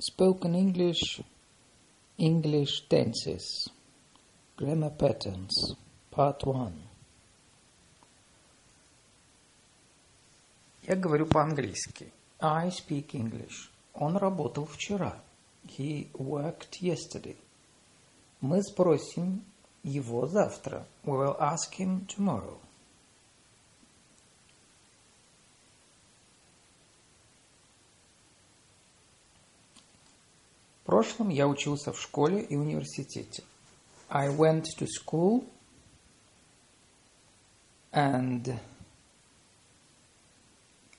Spoken English, English tenses, grammar patterns, part 1. Я говорю по-английски. I speak English. Он работал вчера. He worked yesterday. Мы спросим его завтра. We will ask him tomorrow. В прошлом я учился в школе и университете. I went to school and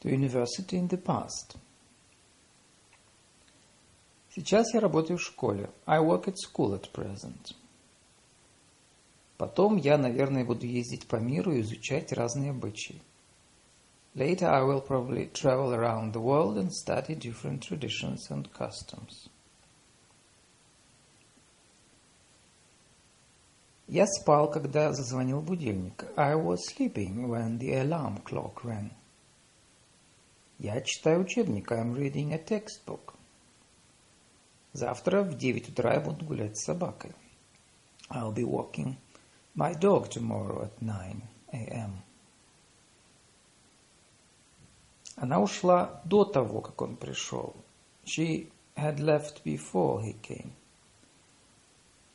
to university in the past. Сейчас я работаю в школе. I work at school at present. Потом я, наверное, буду ездить по миру и изучать разные обычаи. Later I will probably travel around the world and study different traditions and customs. Я спал, когда зазвонил будильник. I was sleeping when the alarm clock rang. Я читаю учебник. I'm reading a textbook. Завтра в 9 утра я буду гулять с собакой. I'll be walking my dog tomorrow at 9 a.m. Она ушла до того, как он пришел. She had left before he came.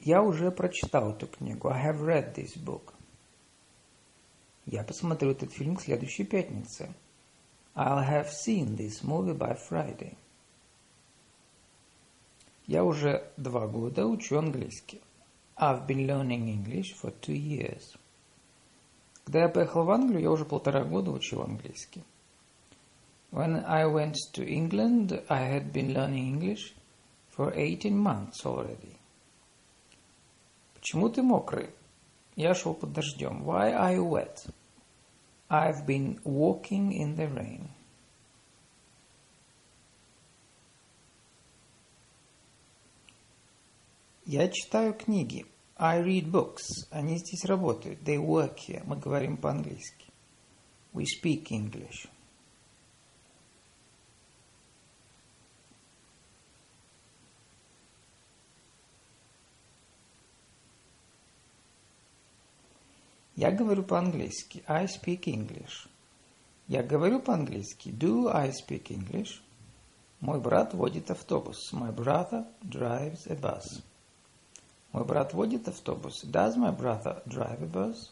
Я уже прочитал эту книгу. I have read this book. Я посмотрю этот фильм к следующей пятнице. I'll have seen this movie by Friday. Я уже два года учу английский. I've been learning English for two years. Когда я поехал в Англию, я уже полтора года учил английский. When I went to England, I had been learning English for 18 months already. Почему ты мокрый? Я шел под дождем. Why are you wet? I've been walking in the rain. Я читаю книги. I read books. Они здесь работают. They work here. Мы говорим по-английски. We speak English. Я говорю по-английски. I speak English. Я говорю по-английски. Do I speak English? Мой брат водит автобус. My brother drives a bus. Мой брат водит автобус. Does my brother drive a bus?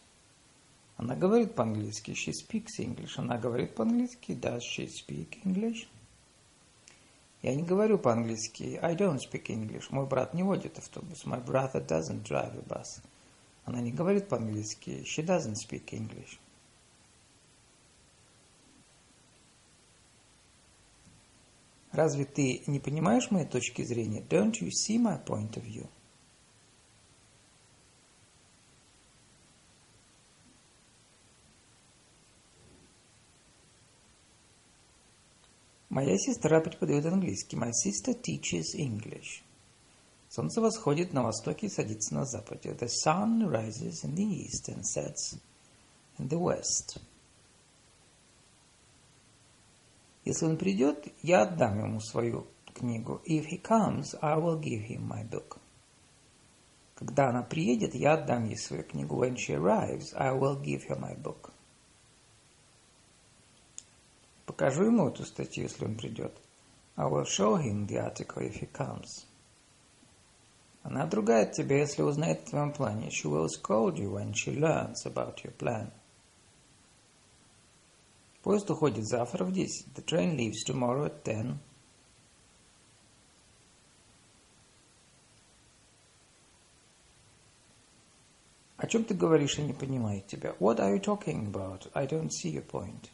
Она говорит по-английски. She speaks English. Она говорит по-английски. Does she speak English? Я не говорю по-английски. I don't speak English. Мой брат не водит автобус. My brother doesn't drive a bus. Она не говорит по-английски. She doesn't speak English. Разве ты не понимаешь моей точки зрения? Don't you see my point of view? Моя сестра преподает английский. My sister teaches English. Солнце восходит на востоке и садится на западе. The sun rises in the east and sets in the west. Если он придет, я отдам ему свою книгу. If he comes, I will give him my book. Когда она приедет, я отдам ей свою книгу. When she arrives, I will give her my book. Покажу ему эту статью, если он придет. I will show him the article if he comes. Она отругает тебя, если узнает о твоем плане. She will scold you when she learns about your plan. Поезд уходит завтра в 10. The train leaves tomorrow at 10. О чем ты говоришь, я не понимаю тебя. What are you talking about? I don't see your point.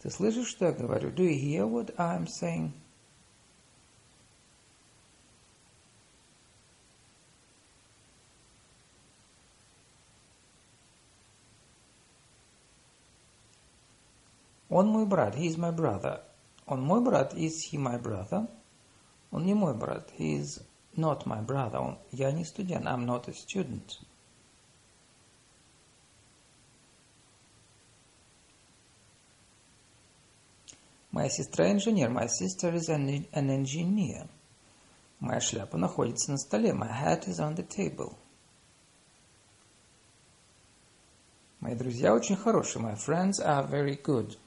Ты слышишь, что я говорю? Do you hear what I'm saying? Он мой брат. He is my brother. Он мой брат. Is he my brother? Он не мой брат. He is not my brother. Он, я не студент. I'm not a student. Моя сестра инженер. My sister is an, an engineer. Моя шляпа находится на столе. My hat is on the table. Мои друзья очень хорошие. My friends are very good.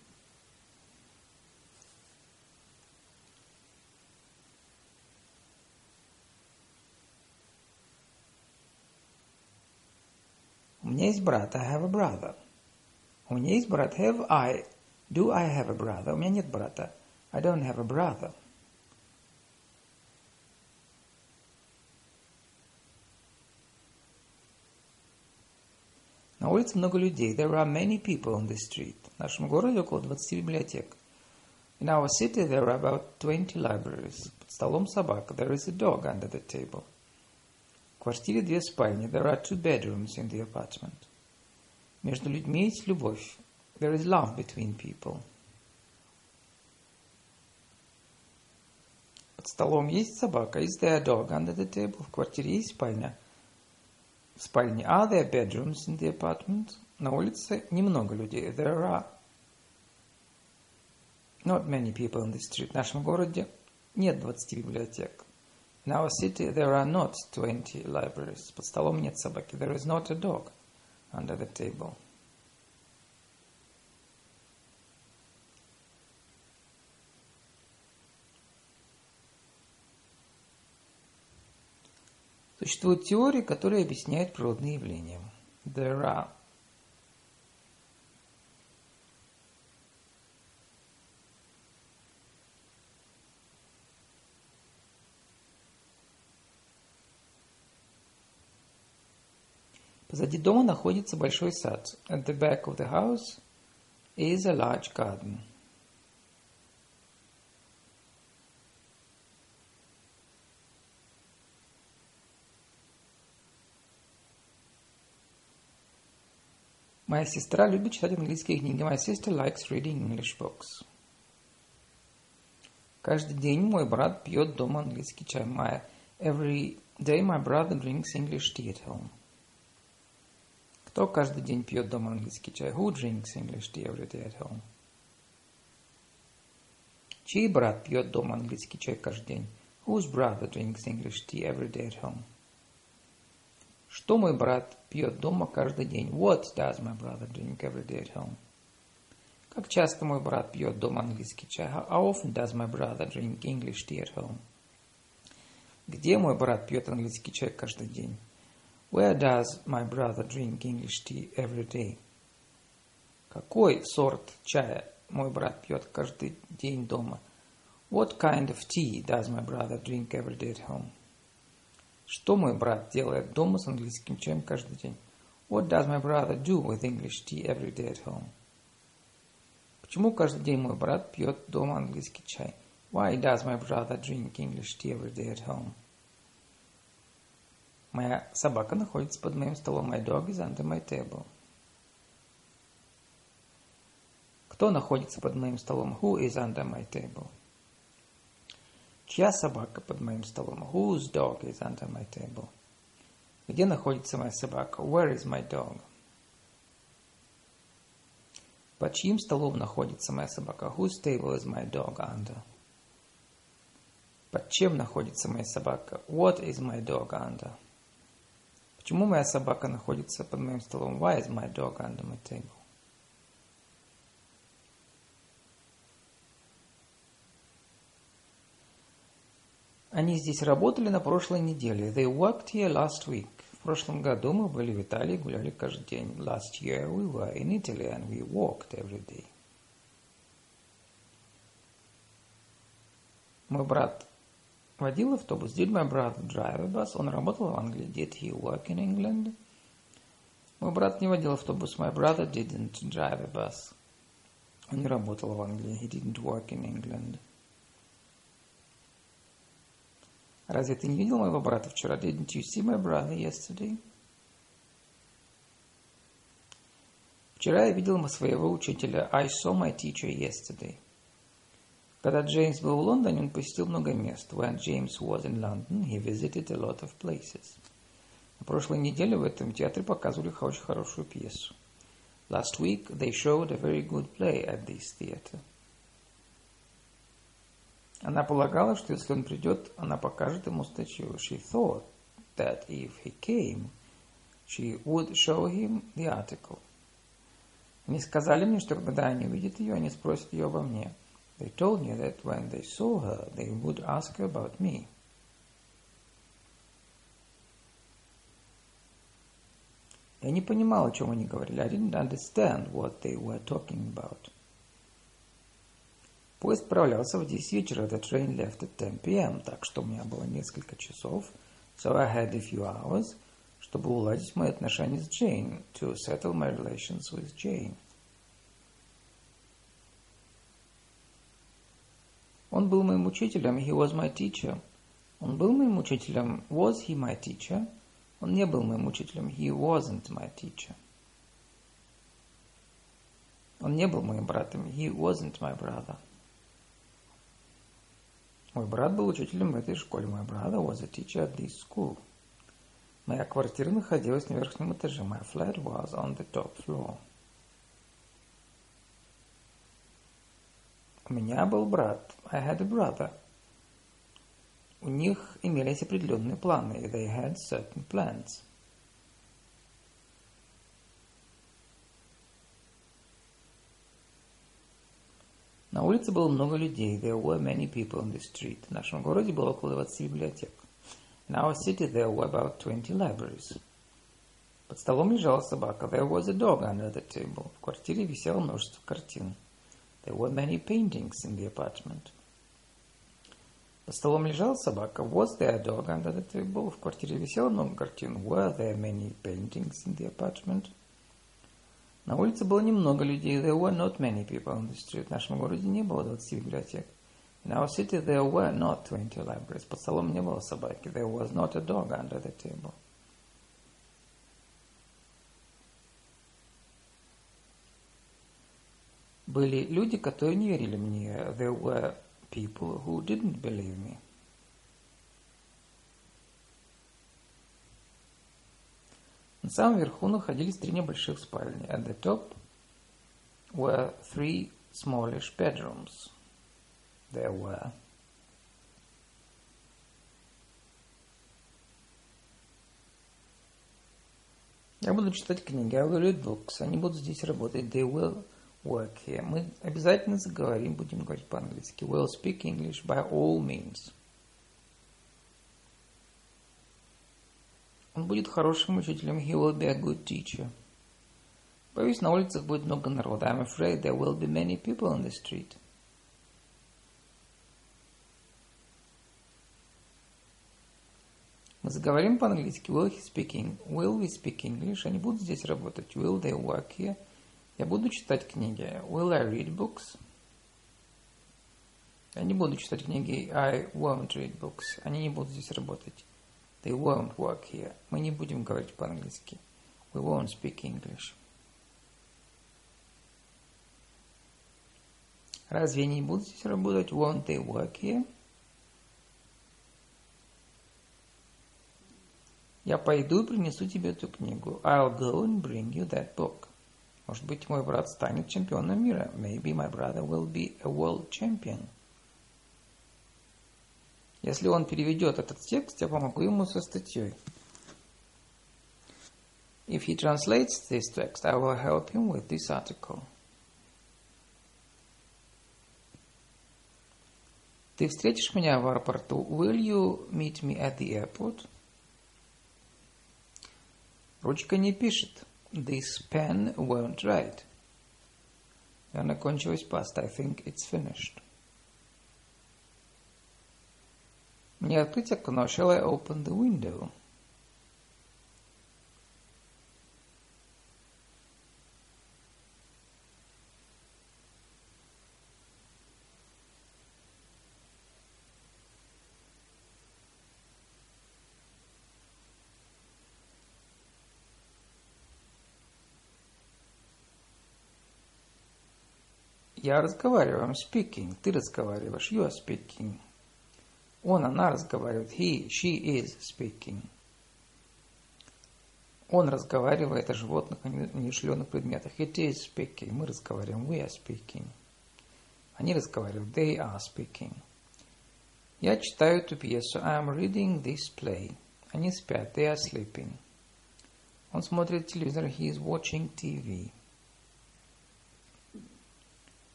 У меня есть брат. I have a brother. У меня есть брат. Have I? Do I have a brother? У меня нет брата. I don't have a brother. На улице много людей. There are many people on the street. В нашем городе около 20 библиотек. In our city there are about 20 libraries. Под столом собака. There is a dog under the table. Квартире две спальни. There are two bedrooms in the apartment. Между людьми есть любовь. There is love between people. Под столом есть собака. Is there a dog under the table? В квартире есть спальня. В спальне are there bedrooms in the apartment? На улице немного людей. There are not many people in the street. В нашем городе нет 20 библиотек. In our city there are not 20 libraries. Под столом нет собаки. There is not a dog under the table. Существуют теории, которые объясняют природные явления. There are Позади дома находится большой сад. At the back of the house is a large garden. Моя сестра любит читать английские книги. My sister likes reading English books. Каждый день мой брат пьет дома английский чай. My, every day my brother drinks English tea at home. Кто каждый день пьет дома английский чай? Who drinks English tea every day at home? Чей брат пьет дома английский чай каждый день? Whose brother drinks English tea every day at home? Что мой брат пьет дома каждый день? What does my brother drink every day at home? Как часто мой брат пьет дома английский чай? How often does my brother drink English tea at home? Где мой брат пьет английский чай каждый день? Where does my brother drink English tea every day? Какой сорт чая мой брат пьет каждый день дома? What kind of tea does my brother drink every day at home? Что мой брат делает дома с английским чаем каждый день? What does my brother do with English tea every day at home? Почему каждый день мой брат пьет дома английский чай? Why does my brother drink English tea every day at home? Моя собака находится под моим столом. My dog is under my table. Кто находится под моим столом? Who is under my table? Чья собака под моим столом? Whose dog is under my table? Где находится моя собака? Where is my dog? Под чьим столом находится моя собака? Whose table is my dog under? Под чем находится моя собака? What is my dog under? Почему моя собака находится под моим столом? Why is my dog under my table? Они здесь работали на прошлой неделе. They worked here last week. В прошлом году мы были в Италии, гуляли каждый день. Last year we were in Italy and we walked every day. Мой брат водил автобус. Did my brother drive a bus? Он работал в Англии. Did he work in England? Мой брат не водил автобус. My brother didn't drive a bus. Он не работал в Англии. He didn't work in England. Разве ты не видел моего брата вчера? Didn't you see my brother yesterday? Вчера я видел своего учителя. I saw my teacher yesterday. Когда Джеймс был в Лондоне, он посетил много мест. When James was in London, he visited a lot of places. На прошлой неделе в этом театре показывали очень хорошую пьесу. Last week they showed a very good play at this theater. Она полагала, что если он придет, она покажет ему статью. She thought that if he came, she would show him the article. Они сказали мне, что когда они увидят ее, они спросят ее обо мне. They told me that when they saw her, they would ask her about me. Я не понимал, о чем они говорили. I didn't understand what they were talking about. Поезд отправлялся в 10 вечера. The train left at 10 p.m., так что у меня было несколько часов. So I had a few hours, чтобы уладить мои отношения с Джейн, to settle my relations with Jane. Он был моим учителем, he was my teacher. Он был моим учителем, was he my teacher? Он не был моим учителем. He wasn't my teacher. Он не был моим братом. He wasn't my brother. Мой брат был учителем в этой школе. My brother was a teacher at this school. Моя квартира находилась на верхнем этаже. My flat was on the top floor. У меня был брат. I had a brother. У них имелись определенные планы. They had certain plans. На улице было много людей. There were many people on the street. В нашем городе было около 20 библиотек. In our city there were about 20 libraries. Под столом лежала собака. There was a dog under the table. В квартире висело множество картин. There were many paintings in the apartment. Под столом лежала собака. Was there a dog under the table? В квартире висело много картин. Were there many paintings in the apartment? На улице было немного людей. There were not many people on the street. В нашем городе не было 20 библиотек. In our city there were not 20 libraries. Под столом не было собаки. There was not a dog under the table. Были люди, которые не верили мне. There were people who didn't believe me. На самом верху находились три небольших спальни. At the top were three smallish bedrooms. There were. Я буду читать книги. I will read books. Они будут здесь работать. They will work here. Мы обязательно заговорим, будем говорить по-английски. We'll speak English by all means. Он будет хорошим учителем. He will be a good teacher. Боюсь, на улицах будет много народа. I'm afraid there will be many people on the street. Мы заговорим по-английски. Will he speak English? Will we speak English? Они будут здесь работать. Will they work here? Я буду читать книги. Will I read books? Я не буду читать книги. I won't read books. Они не будут здесь работать. They won't work here. Мы не будем говорить по-английски. We won't speak English. Разве они будут здесь работать? Won't they work here? Я пойду и принесу тебе эту книгу. I'll go and bring you that book. Может быть, мой брат станет чемпионом мира. Maybe my brother will be a world champion. Если он переведет этот текст, я помогу ему со статьей. If he translates this text, I will help him with this article. Ты встретишь меня в аэропорту? Will you meet me at the airport? Ручка не пишет. This pen won't write. Она кончилась past. I think it's finished. Мне открыть окно. Shall I open the window? Я разговариваю. I'm speaking. Ты разговариваешь. You are speaking. Он, она разговаривает. He, she is speaking. Он разговаривает о животных, о неушленных предметах. It is speaking. Мы разговариваем. We are speaking. Они разговаривают. They are speaking. Я читаю эту пьесу. I'm reading this play. Они спят. They are sleeping. Он смотрит телевизор. He is watching TV.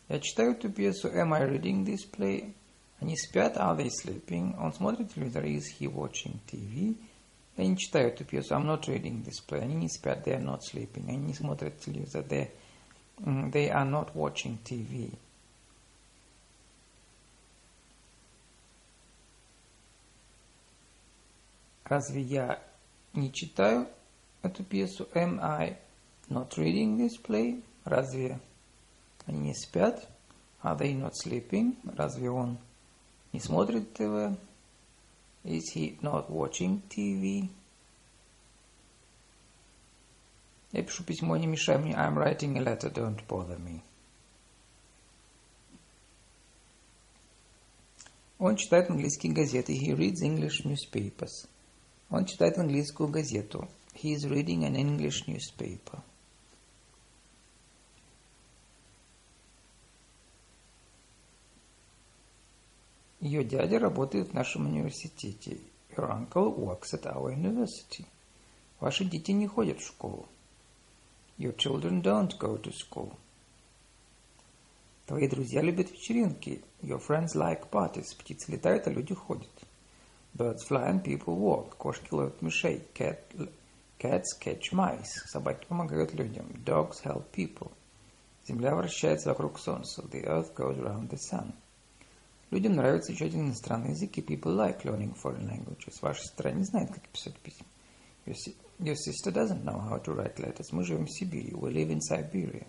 Я читаю эту пьесу. Am I reading this play? Они спят. Are they sleeping? Он смотрит телевизор. Is he watching TV? Я не читаю эту пьесу. I'm not reading this play. Они не спят. They are not sleeping. Они не смотрят телевизор. They, they are not watching TV. Разве я не читаю эту пьесу? Am I not reading this play? Разве они не спят? Are they not sleeping? Разве он не смотрит ТВ? Is he not watching TV? Я пишу письмо, не мешай мне. I'm writing a letter, don't bother me. Он читает английские газеты. He reads English newspapers. Он читает английскую газету. He is reading an English newspaper. Ее дядя работает в нашем университете. Your uncle works at our university. Ваши дети не ходят в школу. Your children don't go to school. Твои друзья любят вечеринки. Your friends like parties. Птицы летают, а люди ходят. Birds fly and people walk. Кошки ловят мышей. Cat, cats catch mice. Собаки помогают людям. Dogs help people. Земля вращается вокруг Солнца. The earth goes around the sun. Людям нравится учить иностранные языки. People like learning foreign languages. Ваша сестра не знает, как писать письма. Your, sister doesn't know how to write letters. Мы живем в Сибири. We live in Siberia.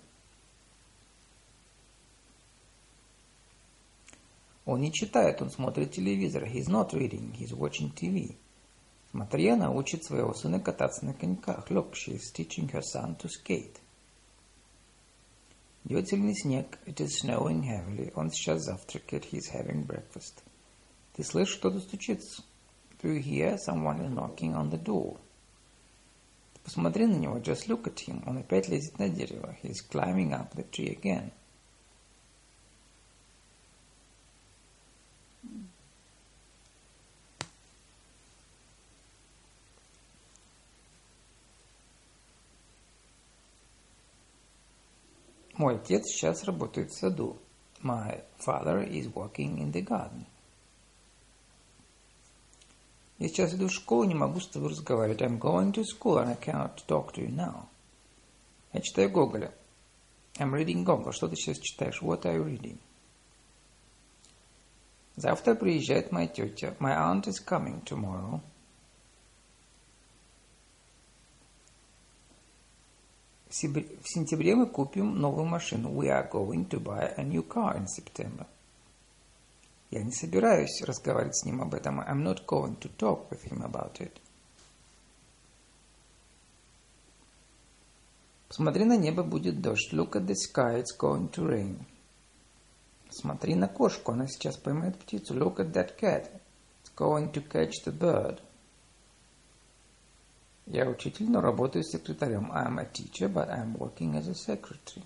Он не читает, он смотрит телевизор. He's not reading, he's watching TV. Смотри, учит своего сына кататься на коньках. Look, she is teaching her son to skate. Идет сильный снег. It is snowing heavily. Он сейчас завтракает. He is having breakfast. Ты слышишь, кто-то стучится? Do you hear someone is knocking on the door? Посмотри на него. Just look at him. Он опять лезет на дерево. He is climbing up the tree again. Мой отец сейчас работает в саду. My father is working in the garden. Я сейчас иду в школу, не могу с тобой разговаривать. I'm going to school and I cannot talk to you now. Я читаю Гоголя. I'm reading Gogol. Что ты сейчас читаешь? What are you reading? Завтра приезжает моя тетя. My aunt is coming tomorrow. В сентябре мы купим новую машину. We are going to buy a new car in September. Я не собираюсь разговаривать с ним об этом. I'm not going to talk with him about it. Посмотри на небо, будет дождь. Look at the sky, it's going to rain. Смотри на кошку, она сейчас поймает птицу. Look at that cat, it's going to catch the bird. Я учитель, но работаю секретарем. I'm a teacher, but I'm working as a secretary.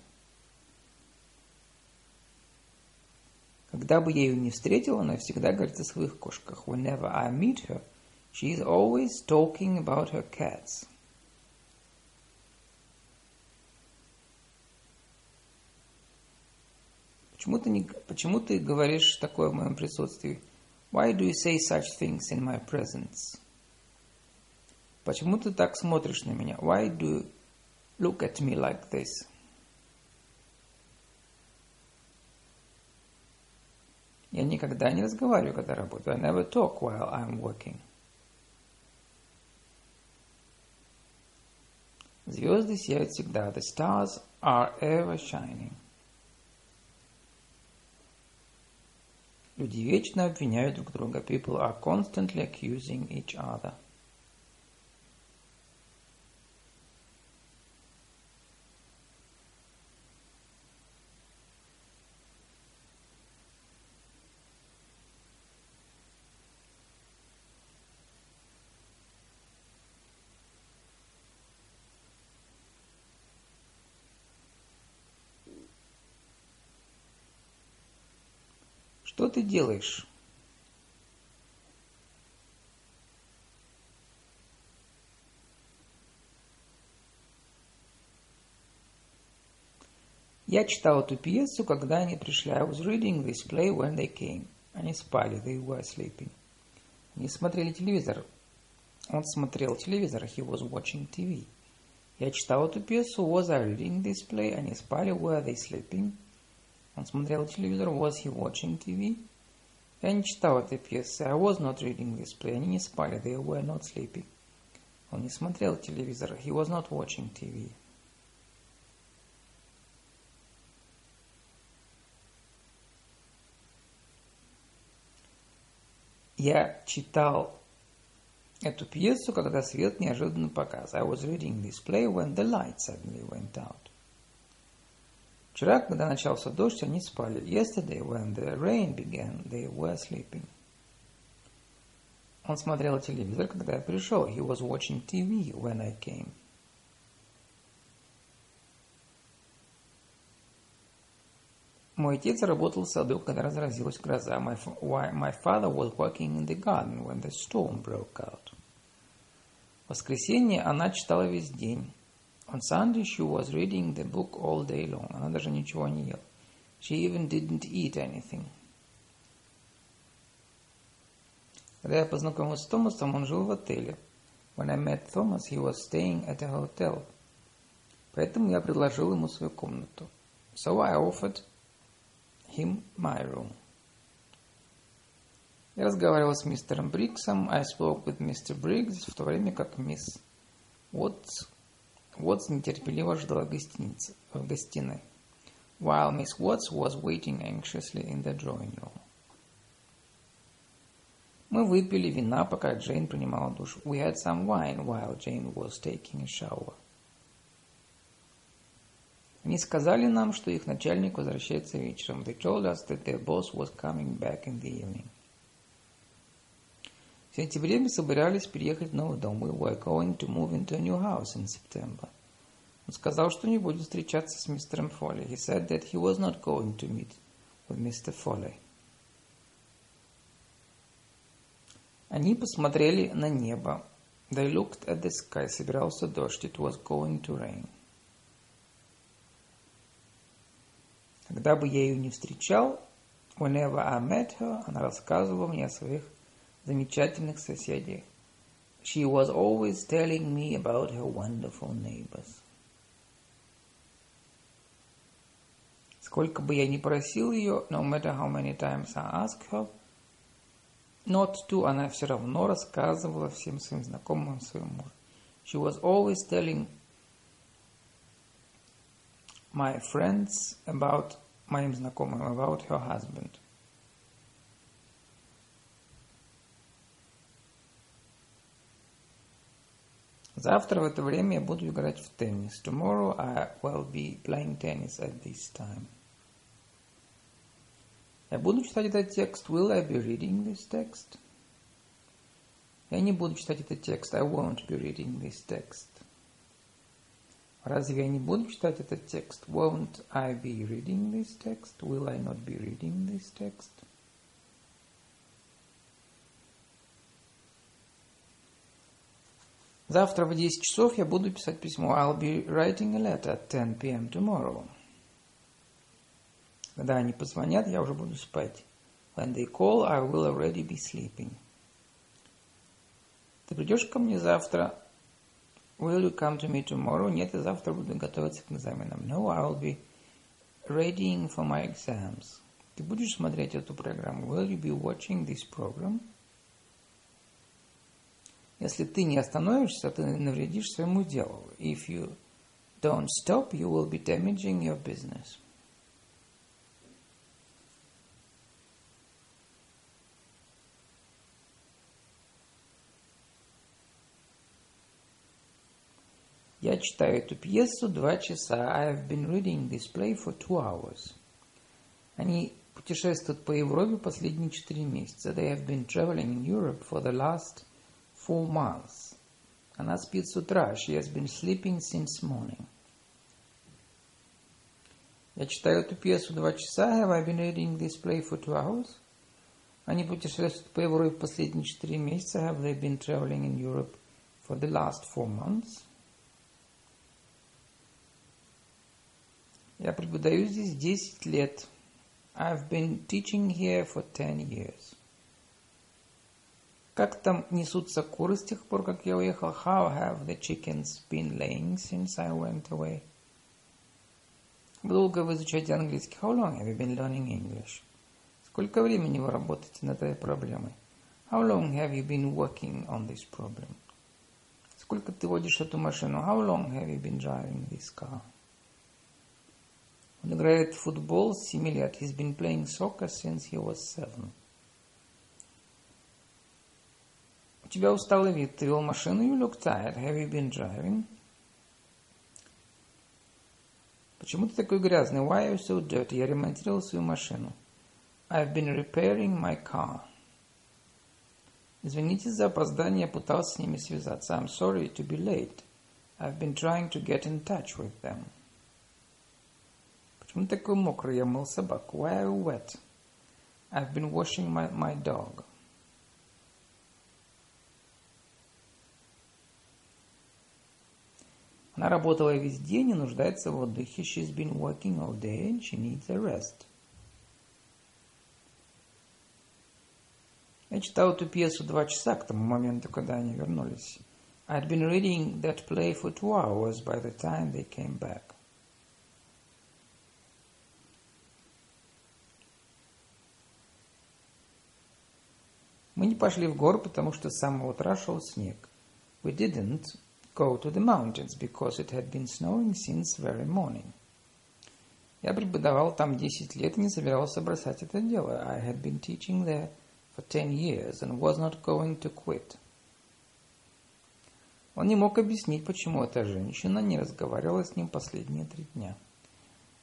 Когда бы я ее не встретил, она всегда говорит о своих кошках. Whenever I meet her, she is always talking about her cats. Почему ты, не, почему ты говоришь такое в моем присутствии? Why do you say such things in my presence? Почему ты так смотришь на меня? Why do you look at me like this? Я никогда не разговариваю, когда работаю. I never talk while I'm working. Звезды сияют всегда. The stars are ever shining. Люди вечно обвиняют друг друга. People are constantly accusing each other. ты делаешь? Я читал эту пьесу, когда они пришли. I was reading this play when they came. Они спали, they were sleeping. Они смотрели телевизор. Он смотрел телевизор, he was watching TV. Я читал эту пьесу, was I reading this play? Они спали, were they sleeping? Он смотрел телевизор. Was he watching TV? Я не читал этой пьесы. I was not reading this play. Они не спали. They were not sleeping. Он не смотрел телевизор. He was not watching TV. Я читал эту пьесу, когда свет неожиданно погас. I was reading this play when the light suddenly went out. Вчера, когда начался дождь, они спали. Yesterday, when the rain began, they were sleeping. Он смотрел телевизор, когда я пришел. He was watching TV when I came. Мой отец работал в саду, когда разразилась гроза. My, my father was working in the garden when the storm broke out. В воскресенье она читала весь день. On Sunday she was reading the book all day long. Она даже ничего не ела. She even didn't eat anything. Когда я познакомился с Томасом, он жил в отеле. When I met Thomas, he was staying at a hotel. Поэтому я предложил ему свою комнату. So I offered him my room. Я разговаривал с мистером Бриксом. I spoke with Mr. Briggs, в то время как мисс Уотс, Уотс нетерпеливо ждала гостиницы, в гостиной. While Miss Watts was waiting anxiously in the drawing room. Мы выпили вина, пока Джейн принимала душ. We had some wine while Jane was taking a shower. Они сказали нам, что их начальник возвращается вечером. They told us that their boss was coming back in the evening. В сентябре мы собирались переехать в новый дом. We were going to move into a new house in September. Он сказал, что не будет встречаться с мистером Фолли. He said that he was not going to meet with Mr. Foley. Они посмотрели на небо. They looked at the sky. Собирался дождь. It was going to rain. Когда бы я ее не встречал, whenever I met her, она рассказывала мне о своих замечательных соседях. She was always telling me about her wonderful neighbors. Сколько бы я ни просил ее, no matter how many times I asked her, not to, она все равно рассказывала всем своим знакомым о своем муже. She was always telling my friends about моим знакомым about her husband. Завтра в это время я буду играть в теннис. Tomorrow I will be playing tennis at this time. Я буду читать этот текст. Will I be reading this text? Я не буду читать этот текст. I won't be reading this text. Разве я не буду читать этот текст? Won't I be reading this text? Will I not be reading this text? Завтра в 10 часов я буду писать письмо. I'll be writing a letter at 10 p.m. tomorrow. Когда они позвонят, я уже буду спать. When they call, I will already be sleeping. Ты придешь ко мне завтра Will you come to me tomorrow? Нет, я завтра буду готовиться к экзаменам. No, I will be readying for my exams. Ты будешь смотреть эту программу? Will you be watching this program? Если ты не остановишься, ты навредишь своему делу. If you don't stop, you will be damaging your business. Я читаю эту пьесу два часа. I have been reading this play for two hours. Они путешествуют по Европе последние четыре месяца. They have been traveling in Europe for the last four months. Она спит с утра. She has been sleeping since morning. Я читаю эту пьесу два часа. Have I been reading this play for two hours? Они путешествуют по Европе последние четыре месяца. Have they been traveling in Europe for the last four months? Я преподаю здесь 10 лет. I've been teaching here for 10 years. Как там несутся куры с тех пор, как я уехал? How have the chickens been laying since I went away? Долго вы изучаете английский? How long have you been learning English? Сколько времени вы работаете над этой проблемой? How long have you been working on this problem? Сколько ты водишь эту машину? How long have you been driving this car? Он играет в футбол с 7 лет. He's been playing soccer since he was seven. У тебя усталый вид. Ты вел машину? You look tired. Have you been driving? Почему ты такой грязный? Why are you so dirty? Я ремонтировал свою машину. I've been repairing my car. Извините за опоздание, пытался с ними связаться. I'm sorry to be late. I've been trying to get in touch with them. Почему такой мокрый? Я мыл собаку. Why are you wet? I've been washing my, my dog. Она работала весь день и нуждается в отдыхе. She's been working all day and she needs a rest. Я читал эту пьесу два часа к тому моменту, когда они вернулись. I'd been reading that play for two hours by the time they came back. Мы не пошли в горы, потому что с самого утра шел снег. We didn't go to the mountains because it had been snowing since very morning. Я преподавал там 10 лет и не собирался бросать это дело. I had been teaching there for 10 years and was not going to quit. Он не мог объяснить, почему эта женщина не разговаривала с ним последние три дня.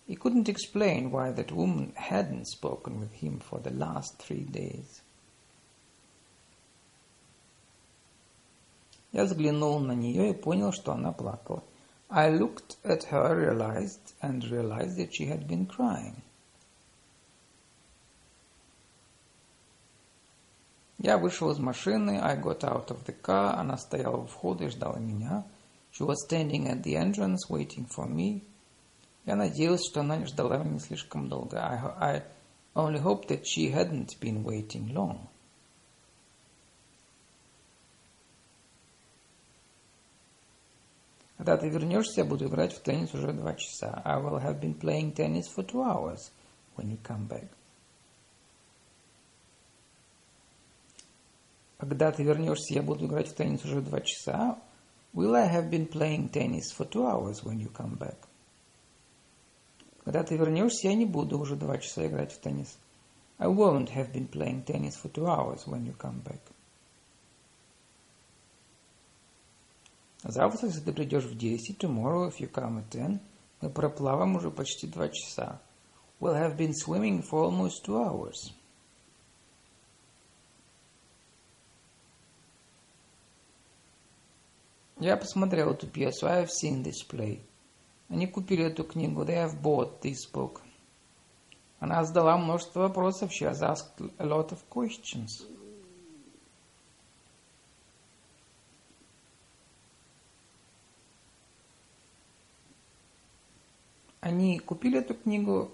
He couldn't explain why that woman hadn't spoken with him for the last three days. Я взглянул на нее и понял, что она плакала. I looked at her, realized and realized that she had been crying. Я вышел из машины, I got out of the car, она стояла у входа и ждала меня. She was standing at the entrance, waiting for me. Я надеялся, что она не ждала меня слишком долго. I, I only hoped that she hadn't been waiting long. Когда ты вернешься, я буду играть в теннис уже два часа. I will have been playing tennis for two hours when you come back. Когда ты вернешься, я буду играть в теннис уже два часа. Will I have been playing tennis for two hours when you come back? Когда ты вернешься, я не буду уже два часа играть в теннис. I won't have been playing tennis for two hours when you come back. Завтра, если ты придешь в 10, tomorrow, if you come at 10, мы проплаваем уже почти два часа. We'll have been swimming for almost two hours. Я посмотрел эту пьесу. I have seen this play. Они купили эту книгу. They have bought this book. Она задала множество вопросов. She has asked a lot of questions. купили эту книгу.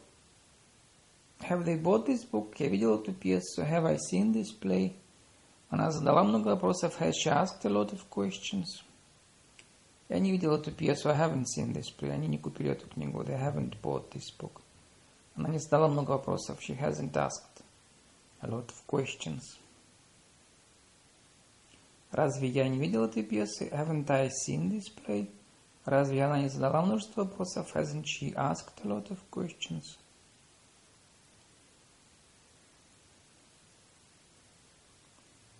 Have they bought this book? Я видел эту пьесу. Have I seen this play? Она задала много вопросов. Has she asked a lot of questions? Я не видел эту пьесу. I haven't seen this play. Они не купили эту книгу. They haven't bought this book. Она не задала много вопросов. She hasn't asked a lot of questions. Разве я не видел этой пьесы? Haven't I seen this play? Разве она не задала множество вопросов? Hasn't she asked a lot of questions?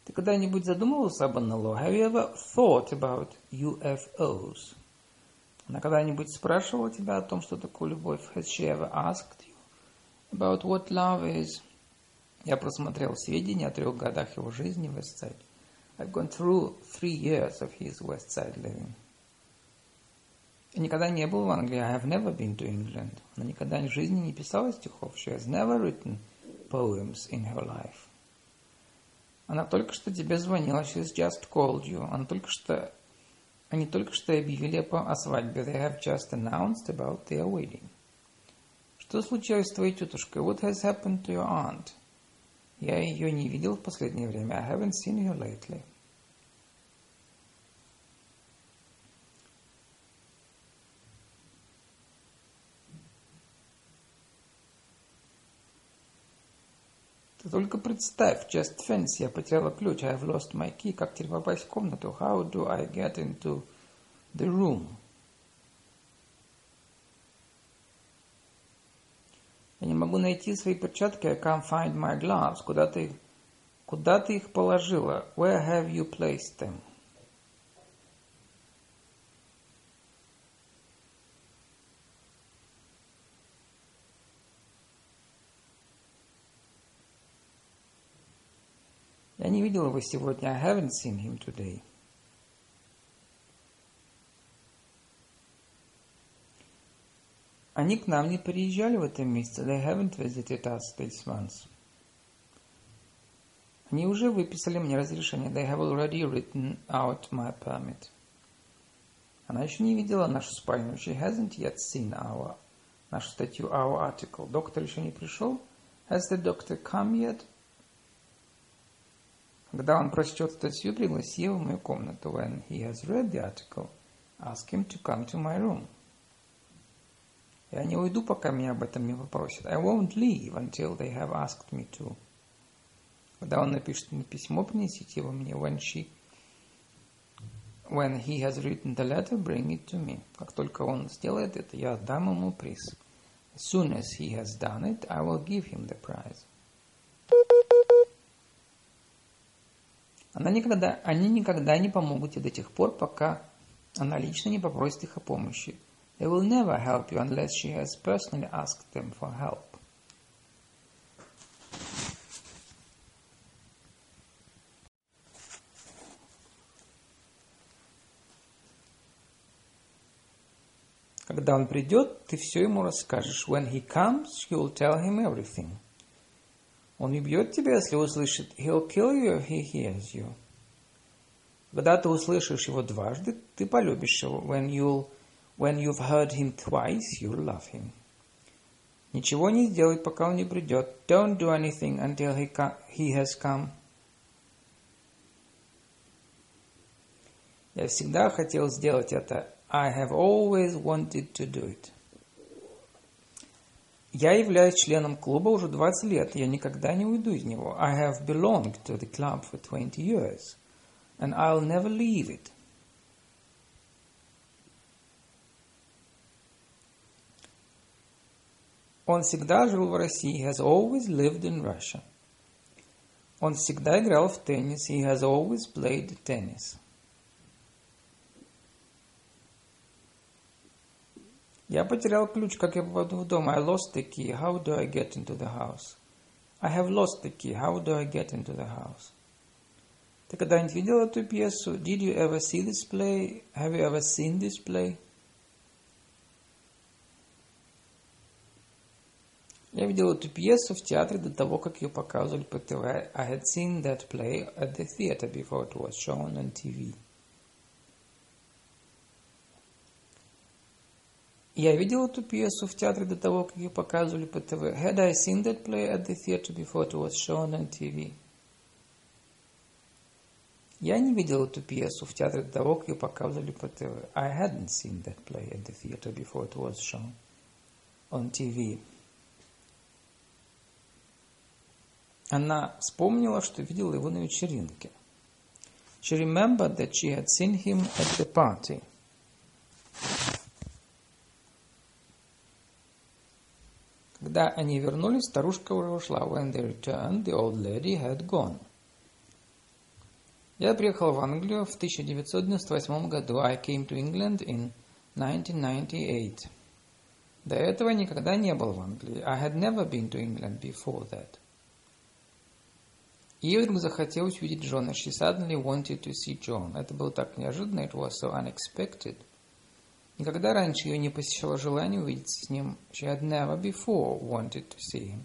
Ты когда-нибудь задумывался об НЛО? Have you ever thought about UFOs? Она когда-нибудь спрашивала тебя о том, что такое любовь? Has she ever asked you about what love is? Я просмотрел сведения о трех годах его жизни в Westside. I've gone through three years of his Westside living. Я никогда не был в Англии. I have never been to England. Она никогда в жизни не писала стихов. She has never written poems in her life. Она только что тебе звонила. She has just called you. Она только что... Они только что объявили о свадьбе. They have just announced about their wedding. Что случилось с твоей тетушкой? What has happened to your aunt? Я ее не видел в последнее время. I haven't seen her lately. Ты только представь, just fancy, я потеряла ключ, I have lost my key. Как теперь попасть в комнату? How do I get into the room? Я не могу найти свои перчатки. I can't find my gloves. Куда ты, куда ты их положила? Where have you placed them? Я не видел его сегодня. I haven't seen him today. Они к нам не приезжали в этом месяце. They haven't visited us this month. Они уже выписали мне разрешение. They have already written out my permit. Она еще не видела нашу спальню. She hasn't yet seen our, нашу статью, our article. Доктор еще не пришел. Has the doctor come yet? Когда он прочтет статью, пригласи его в мою комнату. When he has read the article, ask him to come to my room. Я не уйду, пока меня об этом не попросят. I won't leave until they have asked me to. Когда он напишет мне письмо, принесите его мне. When she, when he has written the letter, bring it to me. Как только он сделает это, я отдам ему приз. As soon as he has done it, I will give him the prize. Она никогда, они никогда не помогут тебе до тех пор, пока она лично не попросит их о помощи. They will never help you unless she has personally asked them for help. Когда он придет, ты все ему расскажешь. When he comes, you will tell him everything. Он убьет тебя, если услышит. He'll kill you if he hears you. Когда ты услышишь его дважды, ты полюбишь его. When you'll When you've heard him twice, you'll love him. Ничего не сделай, пока он не придет. Don't do anything until he, he has come. Я всегда хотел сделать это. I have always wanted to do it. Я являюсь членом клуба уже 20 лет, я никогда не уйду из него. I have belonged to the club for 20 years, and I'll never leave it. Он всегда жил в России. He has always lived in Russia. Он всегда играл в теннис. He has always played tennis. Я потерял ключ, как я попаду в дом. I lost the key. How do I get into the house? I have lost the key. How do I get into the house? Ты когда-нибудь видел эту пьесу? Did you ever see this play? Have you ever seen this play? Я видел эту пьесу в театре до того, как ее показывали по ТВ. I had seen that play at the theater before it was shown on TV. Я видел эту пьесу в театре до того, как ее показывали по ТВ. Had I seen that play at the theater before it was shown on TV? Я не видел эту пьесу в театре до того, как ее показывали по ТВ. I hadn't seen that play at the theater before it was shown on TV. Она вспомнила, что видела его на вечеринке. She remembered that she had seen him at the party. Когда они вернулись, старушка уже ушла. When they returned, the old lady had gone. Я приехал в Англию в 1998 году. I came to England in 1998. До этого никогда не был в Англии. I had never been to England before that. Ей вдруг захотелось увидеть Джона. She suddenly wanted to see John. Это было так неожиданно. It was so unexpected. Никогда раньше ее не посещало желание увидеться с ним. She had never before wanted to see him.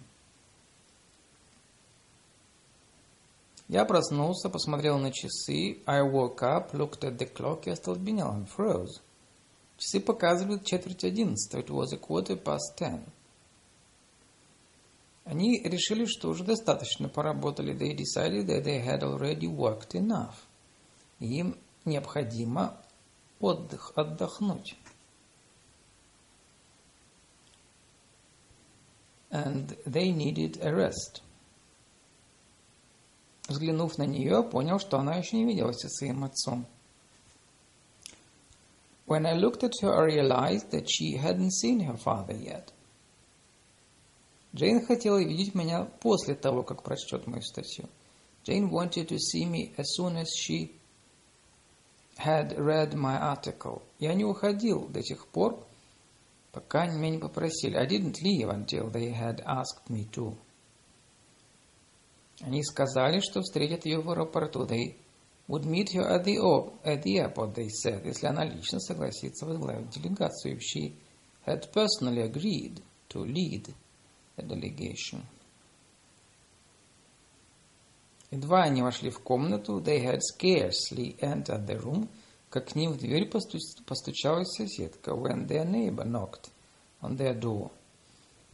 Я проснулся, посмотрел на часы. I woke up, looked at the clock и остолбенел. and froze. Часы показывают четверть одиннадцатого. It was a quarter past ten. Они решили, что уже достаточно поработали. They decided that they had already worked enough. Им необходимо отдых, отдохнуть. And they needed a rest. Взглянув на нее, понял, что она еще не виделась со своим отцом. When I looked at her, I realized that she hadn't seen her father yet. Джейн хотела видеть меня после того, как прочтет мою статью. Jane wanted to see me as soon as she had read my article. Я не уходил до тех пор, пока меня не попросили. I didn't leave until they had asked me to. Они сказали, что встретят ее в аэропорту. They would meet her at the, at the airport, they said, если она лично согласится возглавить делегацию. If she had personally agreed to lead a delegation. Едва они вошли в комнату, they had scarcely entered the room, как к ним в дверь постучалась соседка, when their neighbor knocked on their door.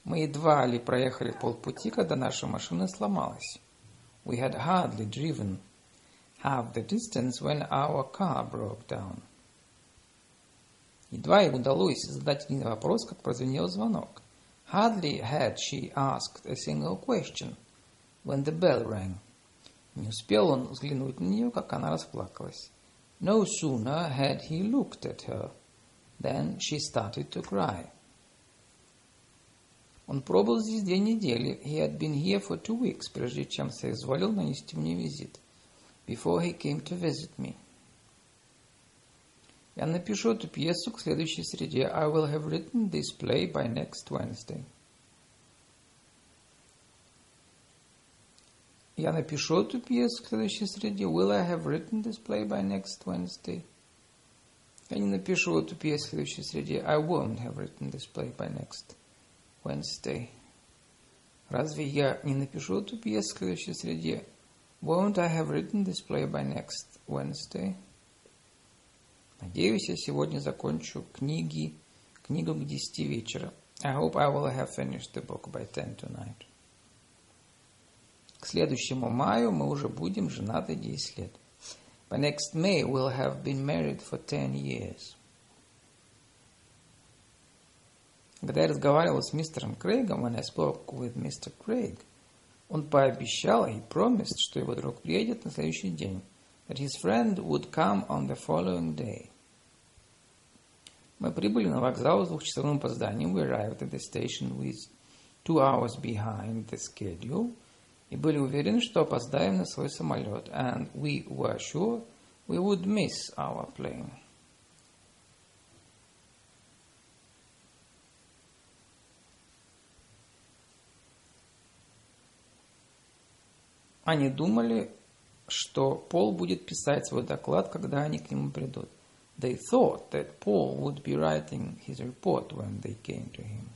Мы едва ли проехали полпути, когда наша машина сломалась. We had hardly driven half the distance when our car broke down. Едва ей удалось задать один вопрос, как прозвенел звонок. Hardly had she asked a single question when the bell rang. Не успел он взглянуть на нее, как она расплакалась. No sooner had he looked at her than she started to cry. Он пробыл здесь две недели. He had been here for two weeks, прежде чем соизволил нанести мне визит. Before he came to visit me. Я напишу эту пьесу к следующей среде. I will have written this play by next Wednesday. Я напишу эту пьесу к следующей среде. Will I have written this play by next Wednesday? Я не напишу эту пьесу к следующей среде. I won't have written this play by next Wednesday. Разве я не напишу эту пьесу к следующей среде? Won't I have written this play by next Wednesday? Надеюсь, я сегодня закончу книги, книгу к десяти вечера. I hope I will have finished the book by ten tonight. К следующему маю мы уже будем женаты 10 лет. By next May we'll have been married for 10 years. Когда я разговаривал с мистером Крейгом, when I spoke with Mr. Craig, он пообещал, he promised, что его друг приедет на следующий день, that his friend would come on the following day. Мы прибыли на вокзал с двухчасовым опозданием. We arrived at the station with two hours behind the schedule – и были уверены, что опоздаем на свой самолет. And we were sure we would miss our plane. Они думали, что Пол будет писать свой доклад, когда они к нему придут. They thought that Paul would be writing his report when they came to him.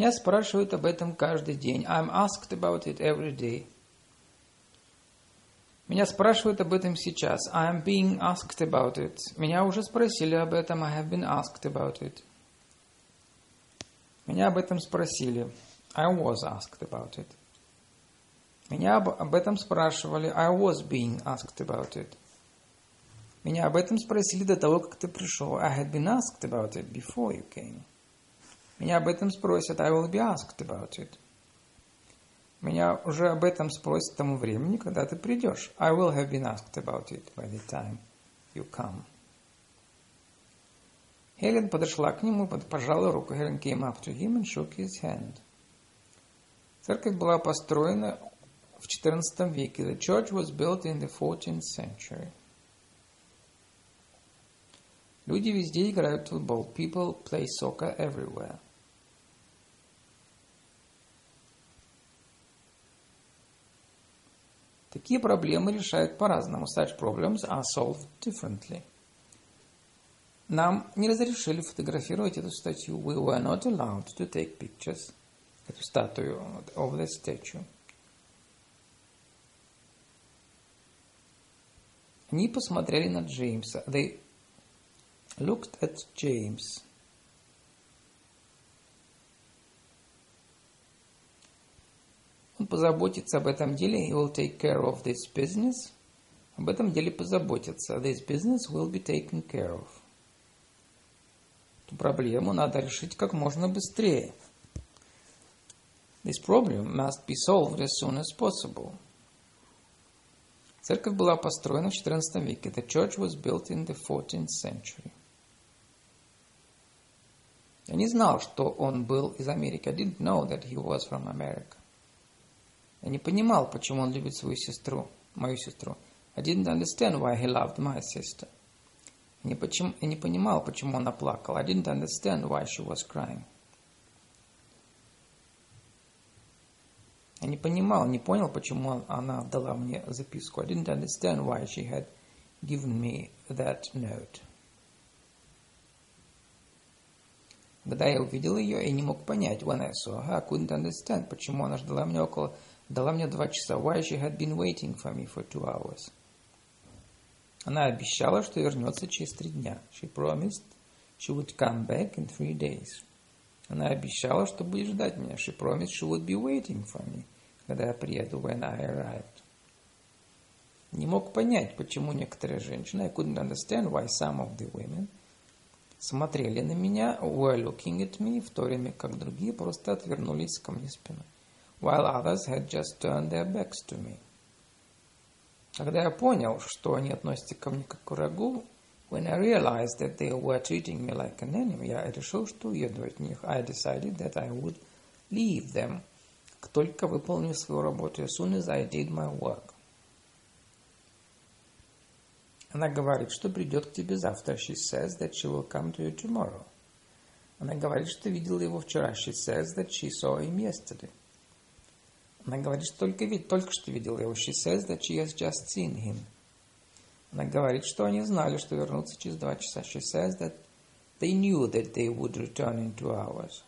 Меня спрашивают об этом каждый день. I'm asked about it every day. Меня спрашивают об этом сейчас. I am being asked about it. Меня уже спросили об этом. I have been asked about it. Меня об этом спросили. I was asked about it. Меня об, об этом спрашивали. I was being asked about it. Меня об этом спросили до того, как ты пришел. I had been asked about it before you came. Меня об этом спросят. I will be asked about it. Меня уже об этом спросят к тому времени, когда ты придешь. I will have been asked about it by the time you come. Хелен подошла к нему, пожала руку. Хелен came up to him and shook his hand. Церковь была построена в XIV веке. The church was built in the 14th century. Люди везде играют в футбол. People play soccer everywhere. Такие проблемы решают по-разному. Such problems are solved differently. Нам не разрешили фотографировать эту статью. We were not allowed to take pictures. Эту статую of the statue. Они посмотрели на Джеймса. They looked at James. Позаботится об этом деле. He will take care of this business. Об этом деле позаботится. This business will be taken care of. Эту проблему надо решить как можно быстрее. This problem must be solved as soon as possible. Церковь была построена в XIV веке. The church was built in the 14th century. Я не знал, что он был из Америки. I didn't know that he was from America. Я не понимал, почему он любит свою сестру, мою сестру. I didn't understand why he loved my sister. Я не, почему, я не понимал, почему она плакала. I didn't understand why she was crying. Я не понимал, не понял, почему она дала мне записку. I didn't understand why she had given me that note. Когда я увидел ее, я не мог понять. When I saw her, I couldn't understand, почему она ждала меня около Дала мне два часа. Why she had been waiting for me for two hours. Она обещала, что вернется через три дня. She promised she would come back in three days. Она обещала, что будет ждать меня. She promised she would be waiting for me, когда я приеду, when I arrived. Не мог понять, почему некоторые женщины, I couldn't understand why some of the women, смотрели на меня, were looking at me, в то время как другие просто отвернулись ко мне спиной while others had just turned their backs to me. Когда я понял, что они относятся ко мне как к врагу, when I realized that they were treating me like an enemy, я решил, что уеду от них. I decided that I would leave them, как только выполню свою работу, as soon as I did my work. Она говорит, что придет к тебе завтра. She says that she will come to you tomorrow. Она говорит, что видела его вчера. She says that she saw him yesterday. Она говорит, что только, вид, только что видела его. She says that she has just seen him. Она говорит, что они знали, что вернутся через два часа. She says that they knew that they would return in two hours.